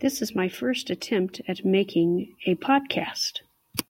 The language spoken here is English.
This is my first attempt at making a podcast.